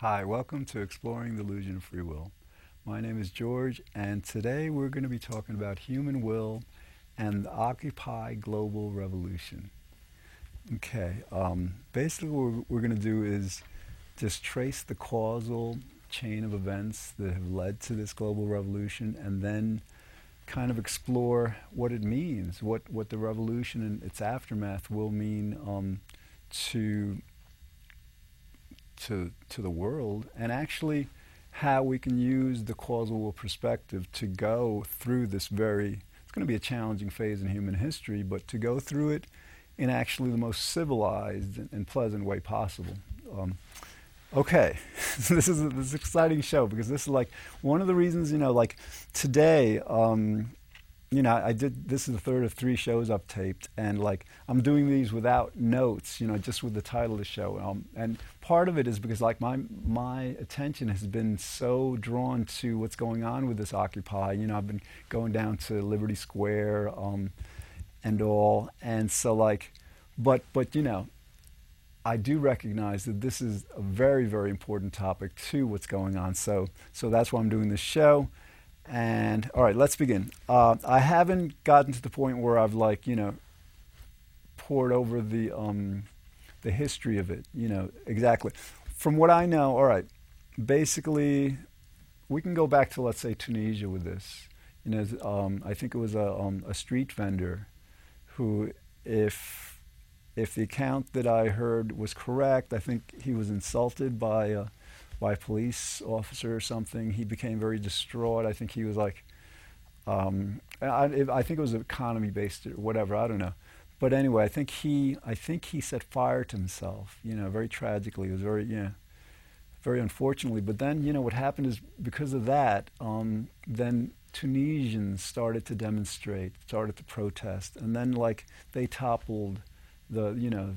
Hi, welcome to Exploring the Illusion of Free Will. My name is George, and today we're going to be talking about human will and the Occupy Global Revolution. Okay, um, basically, what we're going to do is just trace the causal chain of events that have led to this global revolution and then kind of explore what it means, what, what the revolution and its aftermath will mean um, to, to, to the world, and actually how we can use the causal perspective to go through this very, it's going to be a challenging phase in human history, but to go through it in actually the most civilized and, pleasant way possible. Um, okay, this is a, this is an exciting show because this is like one of the reasons, you know, like today, um, you know, I did, this is the third of three shows I've taped, and like I'm doing these without notes, you know, just with the title of the show. Um, and part of it is because like my, my attention has been so drawn to what's going on with this Occupy. You know, I've been going down to Liberty Square um, and all, and so like, but, but, you know, I do recognize that this is a very, very important topic to what's going on. So, so that's why I'm doing this show. And all right, let's begin. Uh, I haven't gotten to the point where I've like you know poured over the um, the history of it. You know exactly. From what I know, all right, basically, we can go back to let's say Tunisia with this. You know, um, I think it was a, um, a street vendor who, if if the account that I heard was correct, I think he was insulted by a, by a police officer or something. He became very distraught. I think he was like, um, I, I, think it was economy based or whatever. I don't know. But anyway, I think he, I think he set fire to himself. You know, very tragically. It was very, yeah, very unfortunately. But then, you know, what happened is because of that, um, then Tunisians started to demonstrate, started to protest, and then like they toppled the you know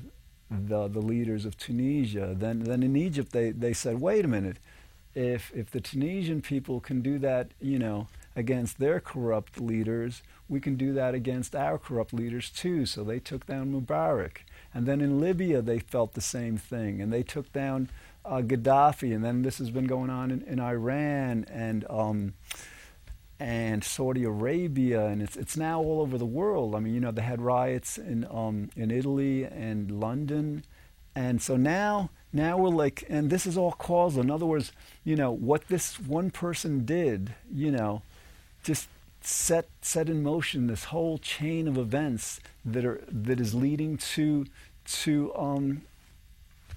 the the leaders of Tunisia. Then then in Egypt they, they said, wait a minute, if if the Tunisian people can do that, you know, against their corrupt leaders, we can do that against our corrupt leaders too. So they took down Mubarak. And then in Libya they felt the same thing, and they took down uh, Gaddafi. And then this has been going on in, in Iran and. Um, and Saudi Arabia, and it's it's now all over the world. I mean, you know, they had riots in um, in Italy and London, and so now now we're like, and this is all causal. In other words, you know, what this one person did, you know, just set set in motion this whole chain of events that are that is leading to to um,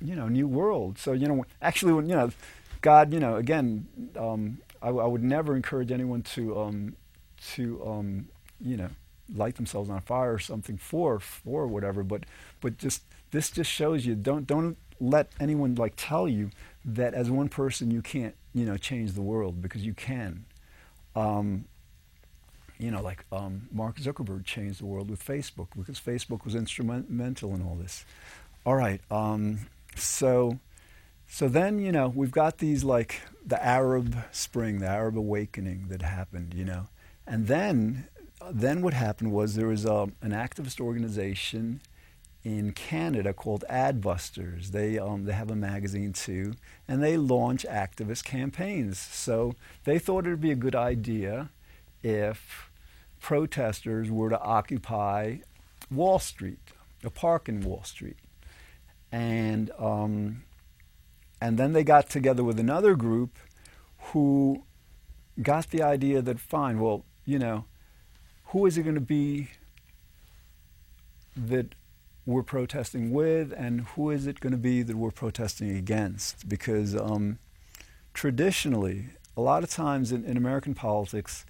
you know new world. So you know, actually, when you know, God, you know, again. Um, I, I would never encourage anyone to um, to um, you know light themselves on fire or something for for whatever. But but just this just shows you don't don't let anyone like tell you that as one person you can't you know change the world because you can. Um, you know, like um, Mark Zuckerberg changed the world with Facebook because Facebook was instrumental in all this. All right, um, so so then, you know, we've got these like the Arab Spring, the Arab awakening that happened, you know. And then, then what happened was there was a, um, an activist organization in Canada called Adbusters. They, um, they have a magazine too, and they launch activist campaigns. So they thought it would be a good idea if protesters were to occupy Wall Street, a park in Wall Street. And um, and then they got together with another group who got the idea that, fine, well, you know, who is it going to be that we're protesting with, and who is it going to be that we're protesting against? Because um, traditionally, a lot of times in, in American politics,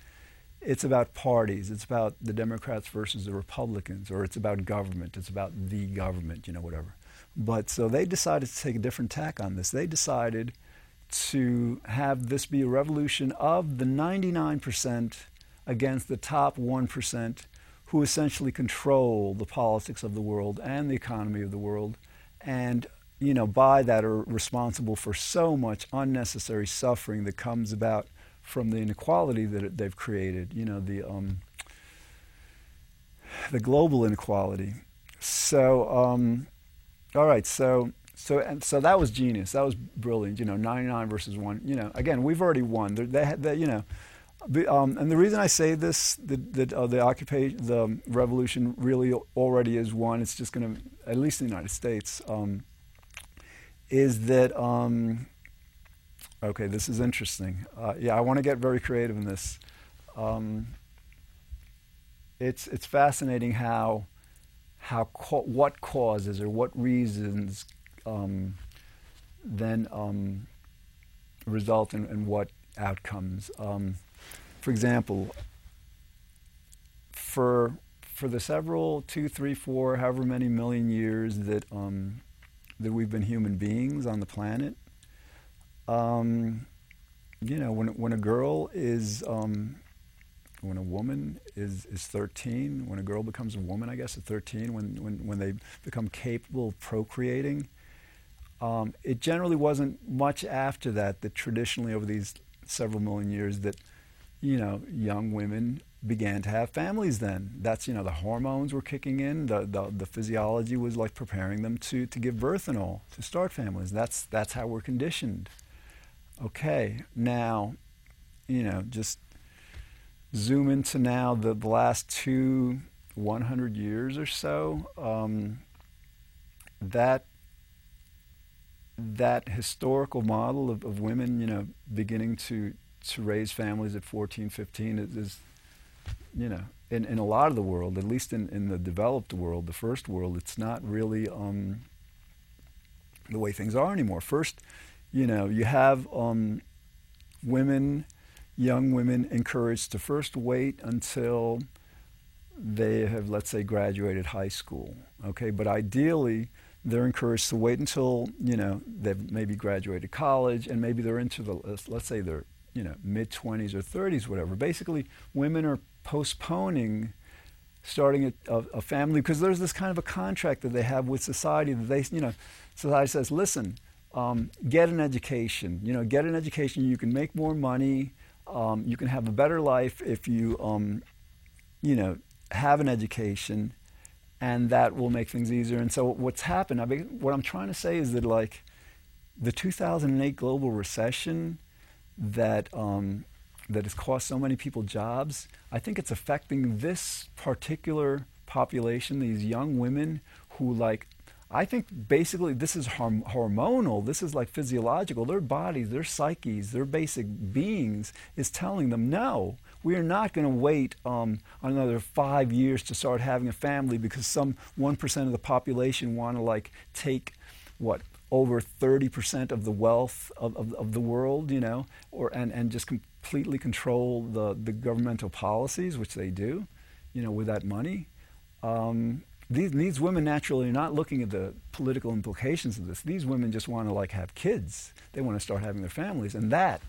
it's about parties. It's about the Democrats versus the Republicans, or it's about government. It's about the government, you know, whatever. But so they decided to take a different tack on this. They decided to have this be a revolution of the 99% against the top 1% who essentially control the politics of the world and the economy of the world and you know by that are responsible for so much unnecessary suffering that comes about from the inequality that they've created you know the um, the global inequality so um, all right, so so and so that was genius. That was brilliant. You know, 99 versus one. You know, again, we've already won. They, they, they you know, um, and the reason I say this, that uh, the occupation, the revolution really already is won. It's just going to, at least in the United States, um, is that. Um, okay, this is interesting. Uh, yeah, I want to get very creative in this. Um, it's it's fascinating how how what causes or what reasons um, then um, result in, in, what outcomes. Um, for example, for for the several two, three, four, however many million years that um, that we've been human beings on the planet, um, you know, when when a girl is um, when a woman is, is 13, when a girl becomes a woman, I guess, at 13, when, when, when they become capable of procreating, um, it generally wasn't much after that that traditionally over these several million years that, you know, young women began to have families then. That's, you know, the hormones were kicking in, the, the, the physiology was like preparing them to, to give birth and all, to start families. That's, that's how we're conditioned. Okay, now, you know, just zoom into now the, the last two 100 years or so, um, that that historical model of, of women, you know, beginning to to raise families at 14, 15 is, is you know, in, in a lot of the world, at least in, in the developed world, the first world, it's not really um, the way things are anymore. First, you know, you have um, women young women encouraged to first wait until they have, let's say, graduated high school. Okay, but ideally, they're encouraged to wait until you know they've maybe graduated college and maybe they're into the let's say they're you know mid 20s or 30s, whatever. Basically, women are postponing starting a, a, family because there's this kind of a contract that they have with society that they you know society says, listen. Um, get an education. You know, get an education. You can make more money. Um, you can have a better life if you, um, you know, have an education, and that will make things easier. And so, what's happened? I mean, what I'm trying to say is that like the 2008 global recession that um, that has cost so many people jobs. I think it's affecting this particular population, these young women who like I think basically this is horm- hormonal. This is like physiological. Their bodies, their psyches, their basic beings is telling them, no, we are not going to wait um, another five years to start having a family because some 1% of the population want to like take what over 30% of the wealth of, of, of, the world, you know, or, and, and just completely control the, the governmental policies, which they do, you know, with that money. Um, these, these women naturally are not looking at the political implications of this. These women just want to like have kids. They want to start having their families, and that,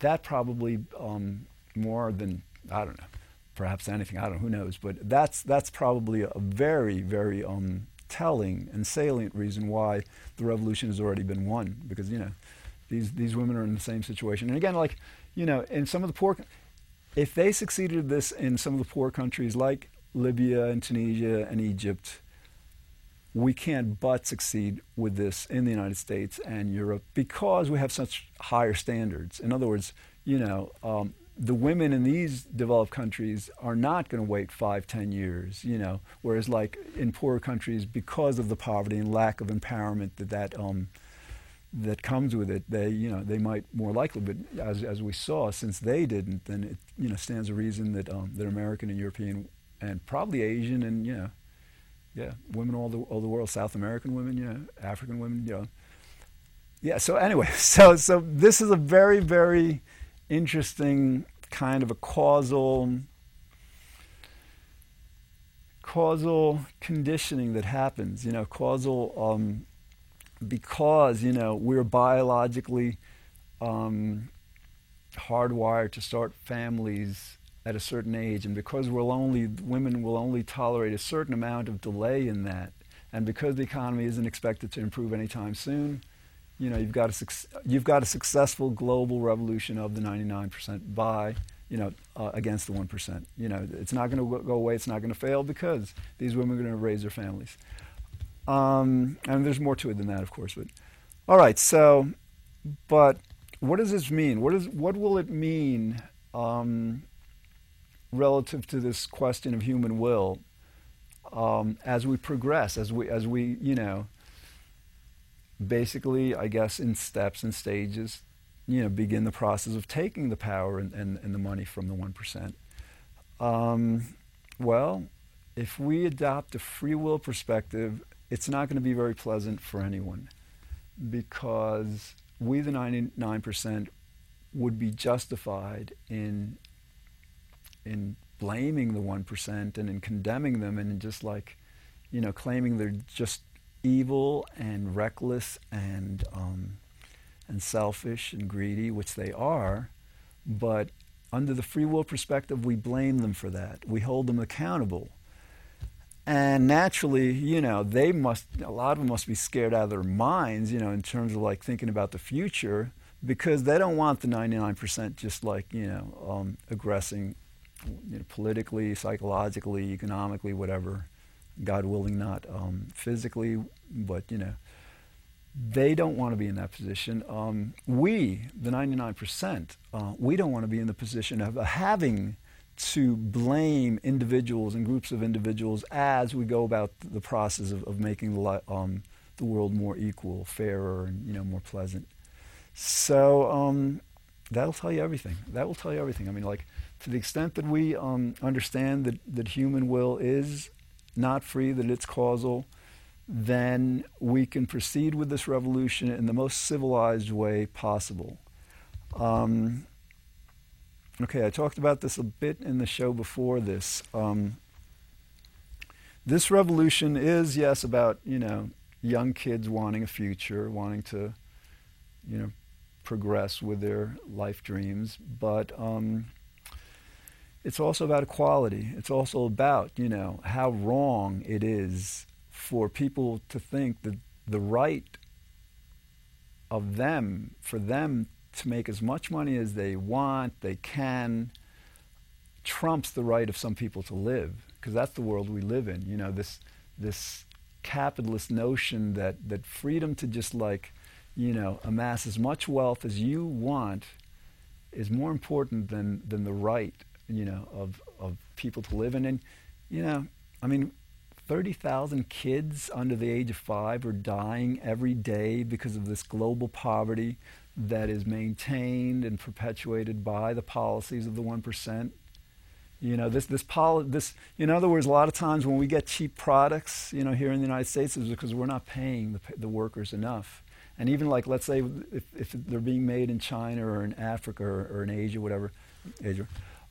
that probably um, more than I don't know, perhaps anything I don't know. Who knows? But that's that's probably a very very um, telling and salient reason why the revolution has already been won. Because you know, these these women are in the same situation. And again, like you know, in some of the poor, if they succeeded this in some of the poor countries like Libya and Tunisia and Egypt, we can't but succeed with this in the United States and Europe because we have such higher standards. In other words, you know, um, the women in these developed countries are not going to wait five, ten years, you know, whereas like in poorer countries, because of the poverty and lack of empowerment that that um, that comes with it, they you know they might more likely. But as as we saw, since they didn't, then it you know stands a reason that um, that American and European and probably Asian and know, yeah, women all the all the world, South American women, know, African women, know. Yeah. So anyway, so so this is a very very interesting kind of a causal causal conditioning that happens. You know, causal um, because you know we're biologically um, hardwired to start families at a certain age, and because we'll only women will only tolerate a certain amount of delay in that, and because the economy isn't expected to improve anytime soon, you know you've got a you've got a successful global revolution of the 99% by you know uh, against the 1%. You know it's not going to go away. It's not going to fail because these women are going to raise their families. Um, and there's more to it than that, of course. But all right, so, but what does this mean? What is what will it mean um, relative to this question of human will um, as we progress, as we as we you know, basically, I guess in steps and stages, you know, begin the process of taking the power and, and, and the money from the one percent. Um, well, if we adopt a free will perspective, it's not going to be very pleasant for anyone because we, the 99%, would be justified in, in blaming the 1% and in condemning them and in just like, you know, claiming they're just evil and reckless and, um, and selfish and greedy, which they are. But under the free will perspective, we blame them for that. We hold them accountable. And naturally, you know, they must, a lot of them must be scared out of their minds, you know, in terms of like thinking about the future because they don't want the 99% just like, you know, um, aggressing you know, politically, psychologically, economically, whatever, God willing, not um, physically, but, you know, they don't want to be in that position. Um, we, the 99%, uh, we don't want to be in the position of having to blame individuals and groups of individuals as we go about the process of, of making the, um, the world more equal, fairer, and you know more pleasant. So um, that'll tell you everything. That will tell you everything. I mean, like to the extent that we um, understand that, that human will is not free, that it's causal, then we can proceed with this revolution in the most civilized way possible. Um, Okay, I talked about this a bit in the show before this. Um, this revolution is, yes, about, you know, young kids wanting a future, wanting to, you know, progress with their life dreams, but um, it's also about equality. It's also about, you know, how wrong it is for people to think that the right of them, for them to make as much money as they want, they can, trumps the right of some people to live, because that's the world we live in. You know, this this capitalist notion that that freedom to just like, you know, amass as much wealth as you want is more important than than the right, you know, of of people to live in. And you know, I mean, 30,000 kids under the age of five are dying every day because of this global poverty that is maintained and perpetuated by the policies of the 1%. You know, this, this, poli- this, in other words, a lot of times when we get cheap products, you know, here in the United States, it's because we're not paying the, the workers enough. And even like, let's say, if, if they're being made in China or in Africa or, or in Asia, whatever, Asia,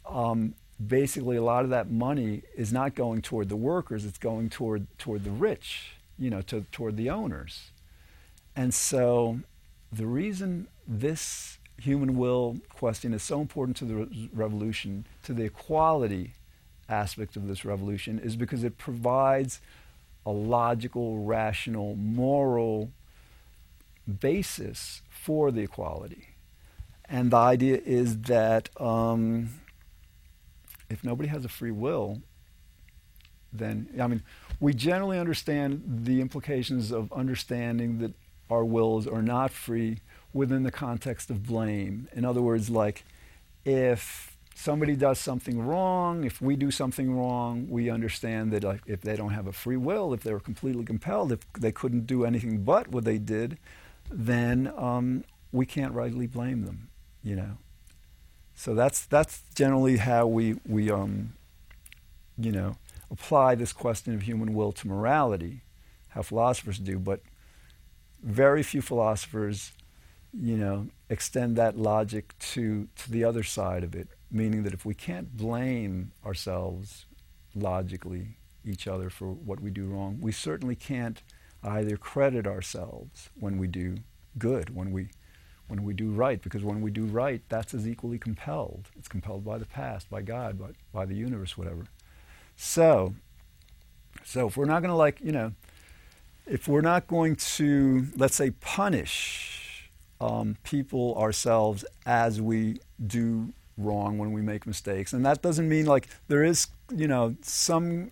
um, basically a lot of that money is not going toward the workers, it's going toward, toward the rich, you know, to, toward the owners. And so the reason this human will question is so important to the re- revolution, to the equality aspect of this revolution, is because it provides a logical, rational, moral basis for the equality. And the idea is that um, if nobody has a free will, then, I mean, we generally understand the implications of understanding that our wills are not free within the context of blame. In other words, like if somebody does something wrong, if we do something wrong, we understand that like, if they don't have a free will, if they were completely compelled, if they couldn't do anything but what they did, then um, we can't rightly blame them, you know. So that's that's generally how we we um, you know apply this question of human will to morality, how philosophers do, but very few philosophers, you know, extend that logic to, to the other side of it, meaning that if we can't blame ourselves logically, each other for what we do wrong, we certainly can't either credit ourselves when we do good, when we when we do right, because when we do right, that's as equally compelled. It's compelled by the past, by God, by, by the universe, whatever. So, so if we're not going to like, you know, if we're not going to, let's say, punish um, people ourselves as we do wrong when we make mistakes, and that doesn't mean like there is, you know, some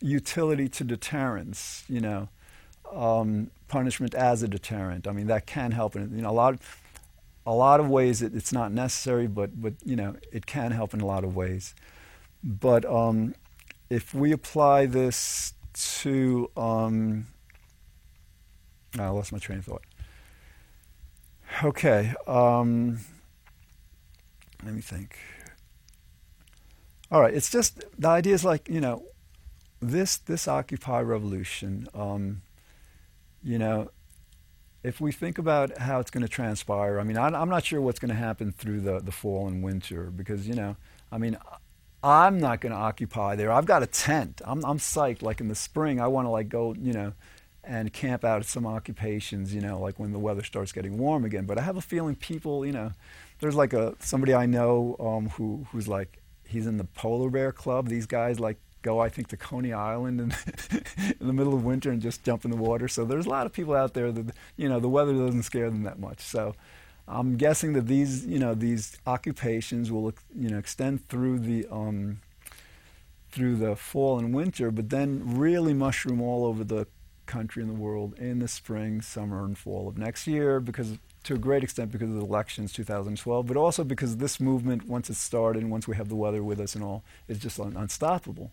utility to deterrence, you know, um, punishment as a deterrent. I mean, that can help. In you know, a lot, a lot of ways it, it's not necessary, but but you know, it can help in a lot of ways. But um, if we apply this to, um, I lost my train of thought. Okay, um, let me think. All right, it's just the idea is like you know, this this Occupy revolution. Um, you know, if we think about how it's going to transpire, I mean, I, am not sure what's going to happen through the, the fall and winter because, you know, I mean, I'm not going to occupy there. I've got a tent. I'm, I'm psyched. Like in the spring, I want to like go, you know, and camp out at some occupations, you know, like when the weather starts getting warm again. But I have a feeling people, you know, there's like a somebody I know um, who who's like he's in the polar bear club. These guys like go, I think, to Coney Island in, in the middle of winter and just jump in the water. So there's a lot of people out there that, you know, the weather doesn't scare them that much. So I'm guessing that these, you know, these occupations will, you know, extend through the, um, through the fall and winter, but then really mushroom all over the country and the world in the spring, summer, and fall of next year because to a great extent because of the elections 2012, but also because this movement, once it's started and once we have the weather with us and all, is just un- unstoppable.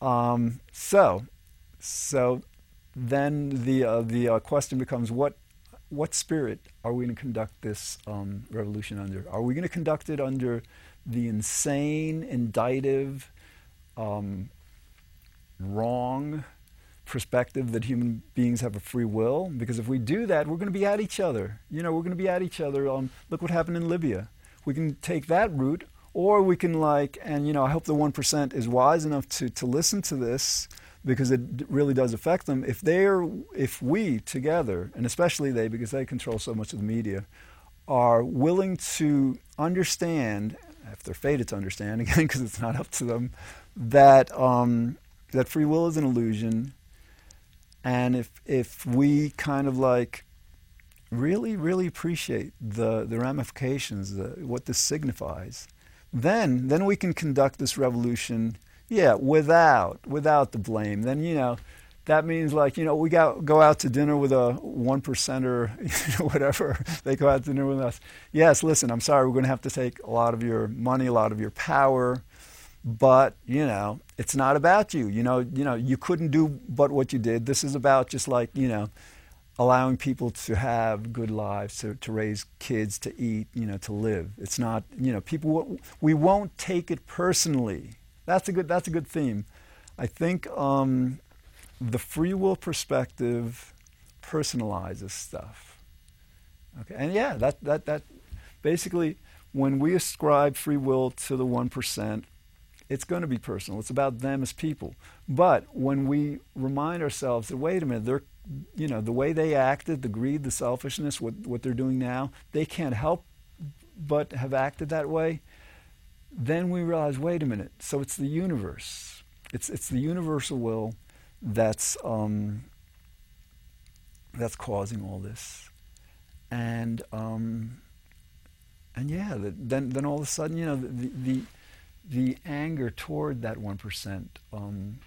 Um, so, so then the uh, the uh, question becomes what what spirit are we going to conduct this um, revolution under? Are we going to conduct it under the insane, indictive, um, wrong perspective that human beings have a free will? Because if we do that, we're going to be at each other. You know, we're going to be at each other. Um, look what happened in Libya. We can take that route, or we can like, and you know, I hope the one percent is wise enough to to listen to this because it really does affect them. If they're, if we together, and especially they, because they control so much of the media, are willing to understand, if they're fated to understand again, because it's not up to them, that um, that free will is an illusion, and if if we kind of like really really appreciate the the ramifications, the, what this signifies then then we can conduct this revolution yeah without without the blame. Then you know that means like you know we got go out to dinner with a one percenter whatever they go out to dinner with us. Yes listen i'm sorry we're going to have to take a lot of your money a lot of your power but you know it's not about you. You know you know you couldn't do but what you did. This is about just like you know allowing people to have good lives, to, to raise kids, to eat, you know, to live. It's not, you know, people, we won't take it personally. That's a good, that's a good theme. I think um, the free will perspective personalizes stuff. Okay, and yeah, that, that, that basically, when we ascribe free will to the 1%, it's going to be personal. It's about them as people. But when we remind ourselves that, wait a minute, they're you know, the way they acted, the greed, the selfishness, what, what they're doing now, they can't help but have acted that way. Then we realize, wait a minute, so it's the universe. It's, it's the universal will that's, um, that's causing all this. And, um, and yeah, the, then, then all of a sudden, you know, the, the, the anger toward that 1% um,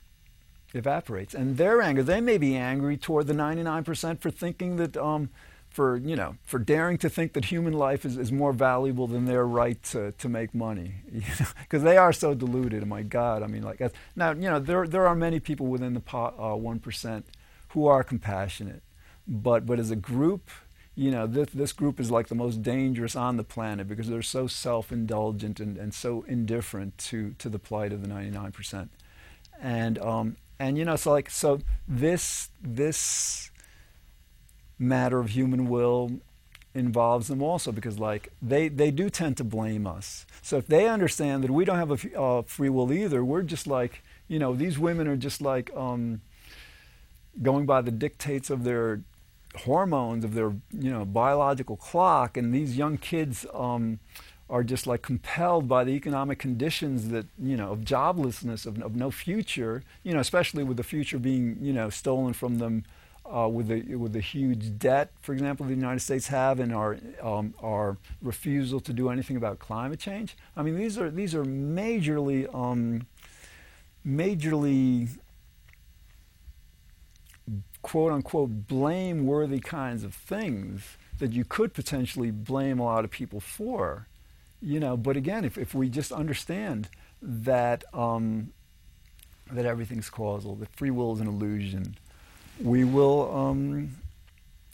evaporates. And their anger, they may be angry toward the 99% for thinking that, um, for, you know, for daring to think that human life is, is more valuable than their right to, to make money. Because you know? they are so deluded. my God, I mean, like, now, you know, there, there are many people within the po- uh, 1% who are compassionate. But, but as a group, you know, this, this group is like the most dangerous on the planet because they're so self-indulgent and, and so indifferent to, to the plight of the 99%. And, um, and you know, so like so this this matter of human will involves them also because like they they do tend to blame us. So if they understand that we don't have a uh, free will either, we're just like you know these women are just like um, going by the dictates of their hormones of their you know biological clock, and these young kids. Um, are just like compelled by the economic conditions that you know of joblessness of, of no future you know especially with the future being you know stolen from them uh, with the with the huge debt for example the United States have and our um, our refusal to do anything about climate change I mean these are these are majorly um, majorly quote unquote blameworthy kinds of things that you could potentially blame a lot of people for. You know, but again, if, if we just understand that um, that everything's causal, that free will is an illusion, we will um,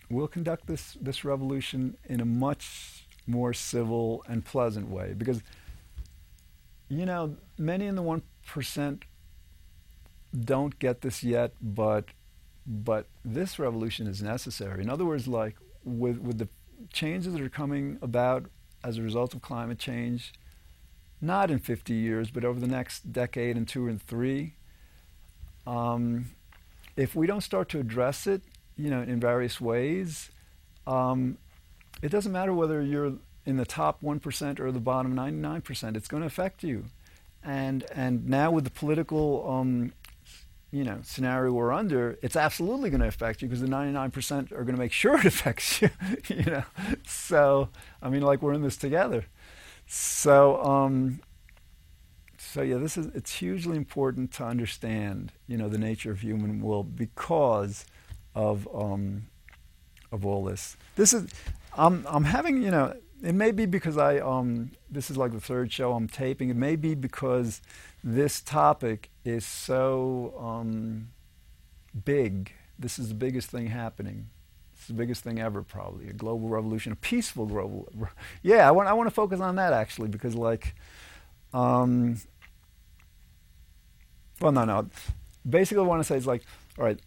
we'll conduct this this revolution in a much more civil and pleasant way because you know many in the one percent don't get this yet, but but this revolution is necessary. In other words, like with with the changes that are coming about as a result of climate change, not in 50 years, but over the next decade and two and three, um, if we don't start to address it, you know, in various ways, um, it doesn't matter whether you're in the top 1% or the bottom 99%, it's going to affect you. And, and now with the political um, you know scenario we're under, it's absolutely going to affect you because the 99% are going to make sure it affects you. you know, so I mean, like we're in this together. So um, so yeah, this is it's hugely important to understand you know the nature of human will because of um, of all this. This is I'm I'm having you know it may be because I um, this is like the third show I'm taping. It may be because this topic is so um, big. This is the biggest thing happening. It's the biggest thing ever, probably a global revolution, a peaceful global. Yeah, I want I want to focus on that actually because like, um, well, no, no. Basically, what I want to say is like, all right,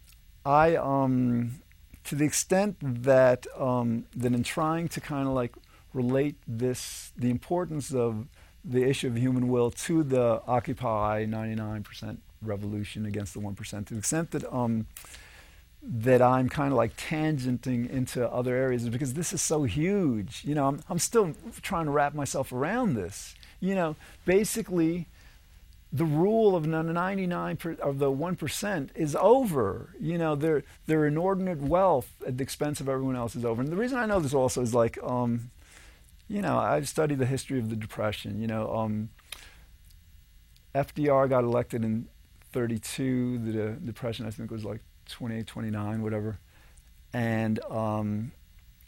I um, to the extent that um, that in trying to kind of like relate this, the importance of the issue of human will to the Occupy 99% revolution against the 1%, to the extent that, um, that I'm kind of like tangenting into other areas because this is so huge. You know, I'm, I'm still trying to wrap myself around this. You know, basically, the rule of the 99 per, of the 1% is over. You know, their their inordinate wealth at the expense of everyone else is over. And the reason I know this also is like, um, you know, I've studied the history of the Depression. You know, um, FDR got elected in 32. The Depression, I think, was like 28, 29, whatever. And um,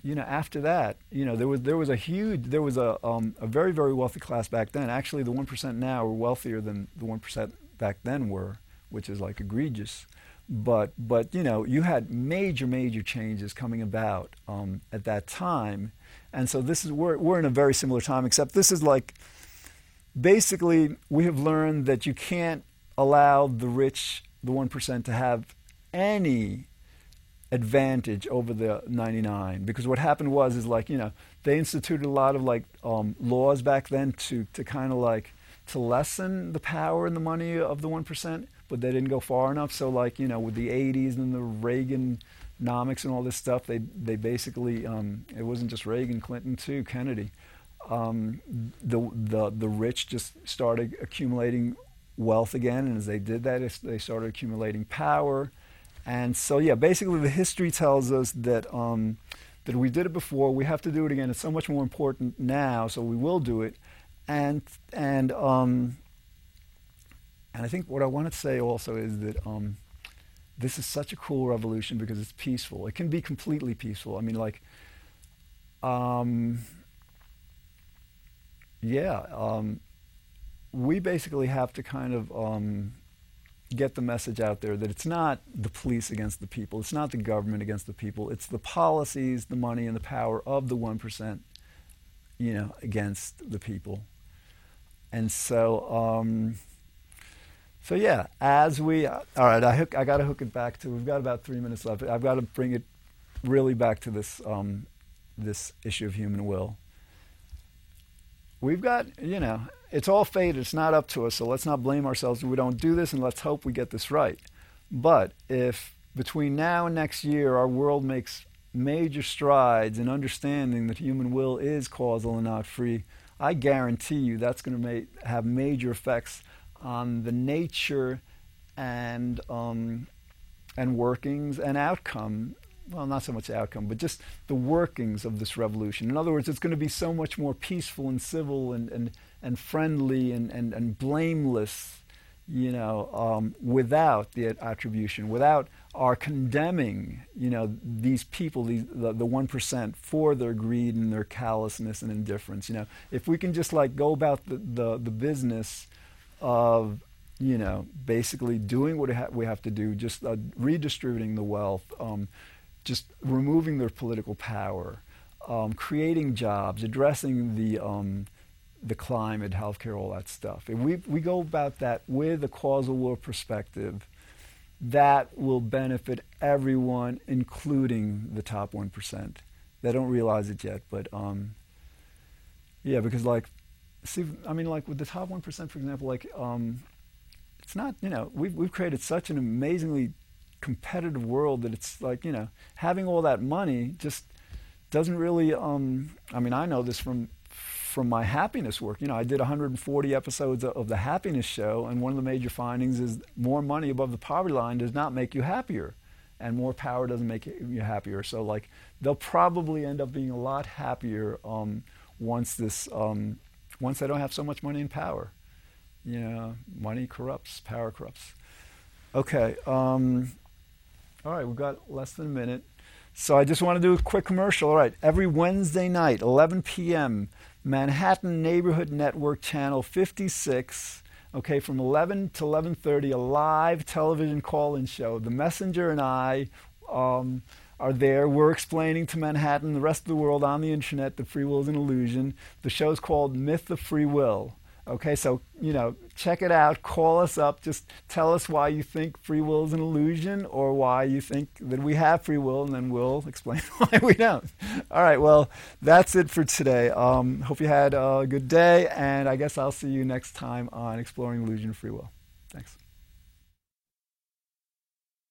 you know, after that, you know, there was there was a huge, there was a um, a very very wealthy class back then. Actually, the one percent now are wealthier than the one percent back then were, which is like egregious. But but you know, you had major major changes coming about um, at that time. And so this is we're we're in a very similar time, except this is like basically we have learned that you can't allow the rich, the one percent, to have any advantage over the 99 because what happened was is like you know they instituted a lot of like um, laws back then to to kind of like to lessen the power and the money of the 1% but they didn't go far enough so like you know with the 80s and the Reaganomics and all this stuff, they they basically um, it wasn't just Reagan, Clinton too, Kennedy. Um, the the the rich just started accumulating wealth again, and as they did that, they started accumulating power. And so, yeah, basically, the history tells us that um, that we did it before. We have to do it again. It's so much more important now, so we will do it. And and um, and I think what I want to say also is that um, this is such a cool revolution because it's peaceful. It can be completely peaceful. I mean, like, um, yeah, um, we basically have to kind of um, get the message out there that it's not the police against the people, it's not the government against the people, it's the policies, the money, and the power of the 1%, you know, against the people. And so, um, so yeah, as we all right, I hook, I got to hook it back to. We've got about three minutes left. I've got to bring it really back to this um, this issue of human will. We've got you know it's all fate. It's not up to us. So let's not blame ourselves we don't do this, and let's hope we get this right. But if between now and next year our world makes major strides in understanding that human will is causal and not free, I guarantee you that's going to have major effects on the nature and um, and workings and outcome. Well, not so much outcome, but just the workings of this revolution. In other words, it's going to be so much more peaceful and civil and, and, and friendly and, and, and blameless, you know, um, without the attribution, without our condemning, you know, these people, these, the, the 1% for their greed and their callousness and indifference. You know, if we can just like go about the, the, the business of, you know, basically doing what we have to do, just uh, redistributing the wealth, um, just removing their political power, um, creating jobs, addressing the, um, the climate, healthcare, all that stuff. If we, we go about that with a causal law perspective, that will benefit everyone, including the top 1%. They don't realize it yet, but um, yeah, because like, see, I mean, like with the top 1%, for example, like, um, it's not, you know, we've, we've created such an amazingly competitive world that it's like, you know, having all that money just doesn't really, um, I mean, I know this from from my happiness work. You know, I did 140 episodes of the happiness show, and one of the major findings is more money above the poverty line does not make you happier, and more power doesn't make you happier. So, like, they'll probably end up being a lot happier um, once this, um, once they don't have so much money and power. You know, money corrupts, power corrupts. Okay. Um, all right, we've got less than a minute. So I just want to do a quick commercial. All right, every Wednesday night, 11 p.m., Manhattan Neighborhood Network Channel 56. Okay, from 11 to 11:30, a live television call-in show. The messenger and I um, are there. We're explaining to Manhattan, the rest of the world on the internet, that free will is an illusion. The show is called Myth of Free Will. Okay, so, you know, check it out, call us up, just tell us why you think free will is an illusion or why you think that we have free will, and then we'll explain why we don't. All right, well, that's it for today. Um, hope you had a good day, and I guess I'll see you next time on Exploring Illusion Free Will. Thanks.